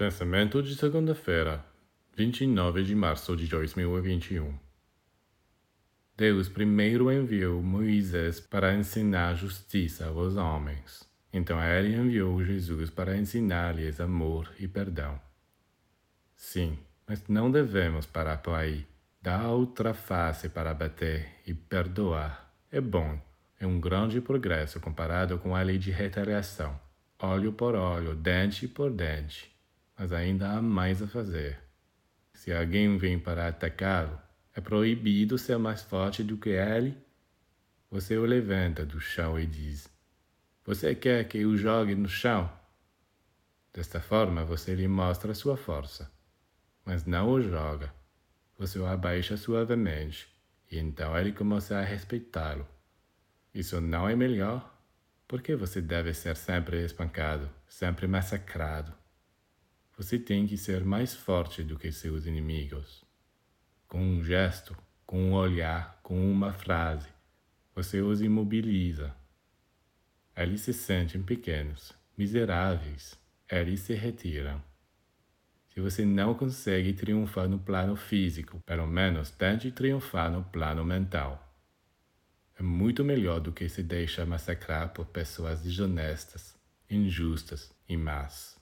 Pensamento de segunda-feira, 29 de março de 2021. Deus primeiro enviou Moisés para ensinar justiça aos homens. Então ele enviou Jesus para ensinar-lhes amor e perdão. Sim, mas não devemos parar por aí. Dar outra face para bater e perdoar é bom, é um grande progresso comparado com a lei de retaliação. Olho por olho, dente por dente mas ainda há mais a fazer. Se alguém vem para atacá-lo, é proibido ser mais forte do que ele. Você o levanta do chão e diz: Você quer que eu jogue no chão? Desta forma você lhe mostra sua força, mas não o joga. Você o abaixa suavemente e então ele começa a respeitá-lo. Isso não é melhor? Por que você deve ser sempre espancado, sempre massacrado? Você tem que ser mais forte do que seus inimigos. Com um gesto, com um olhar, com uma frase, você os imobiliza. Eles se sentem pequenos, miseráveis, eles se retiram. Se você não consegue triunfar no plano físico, pelo menos tente triunfar no plano mental. É muito melhor do que se deixar massacrar por pessoas desonestas, injustas e más.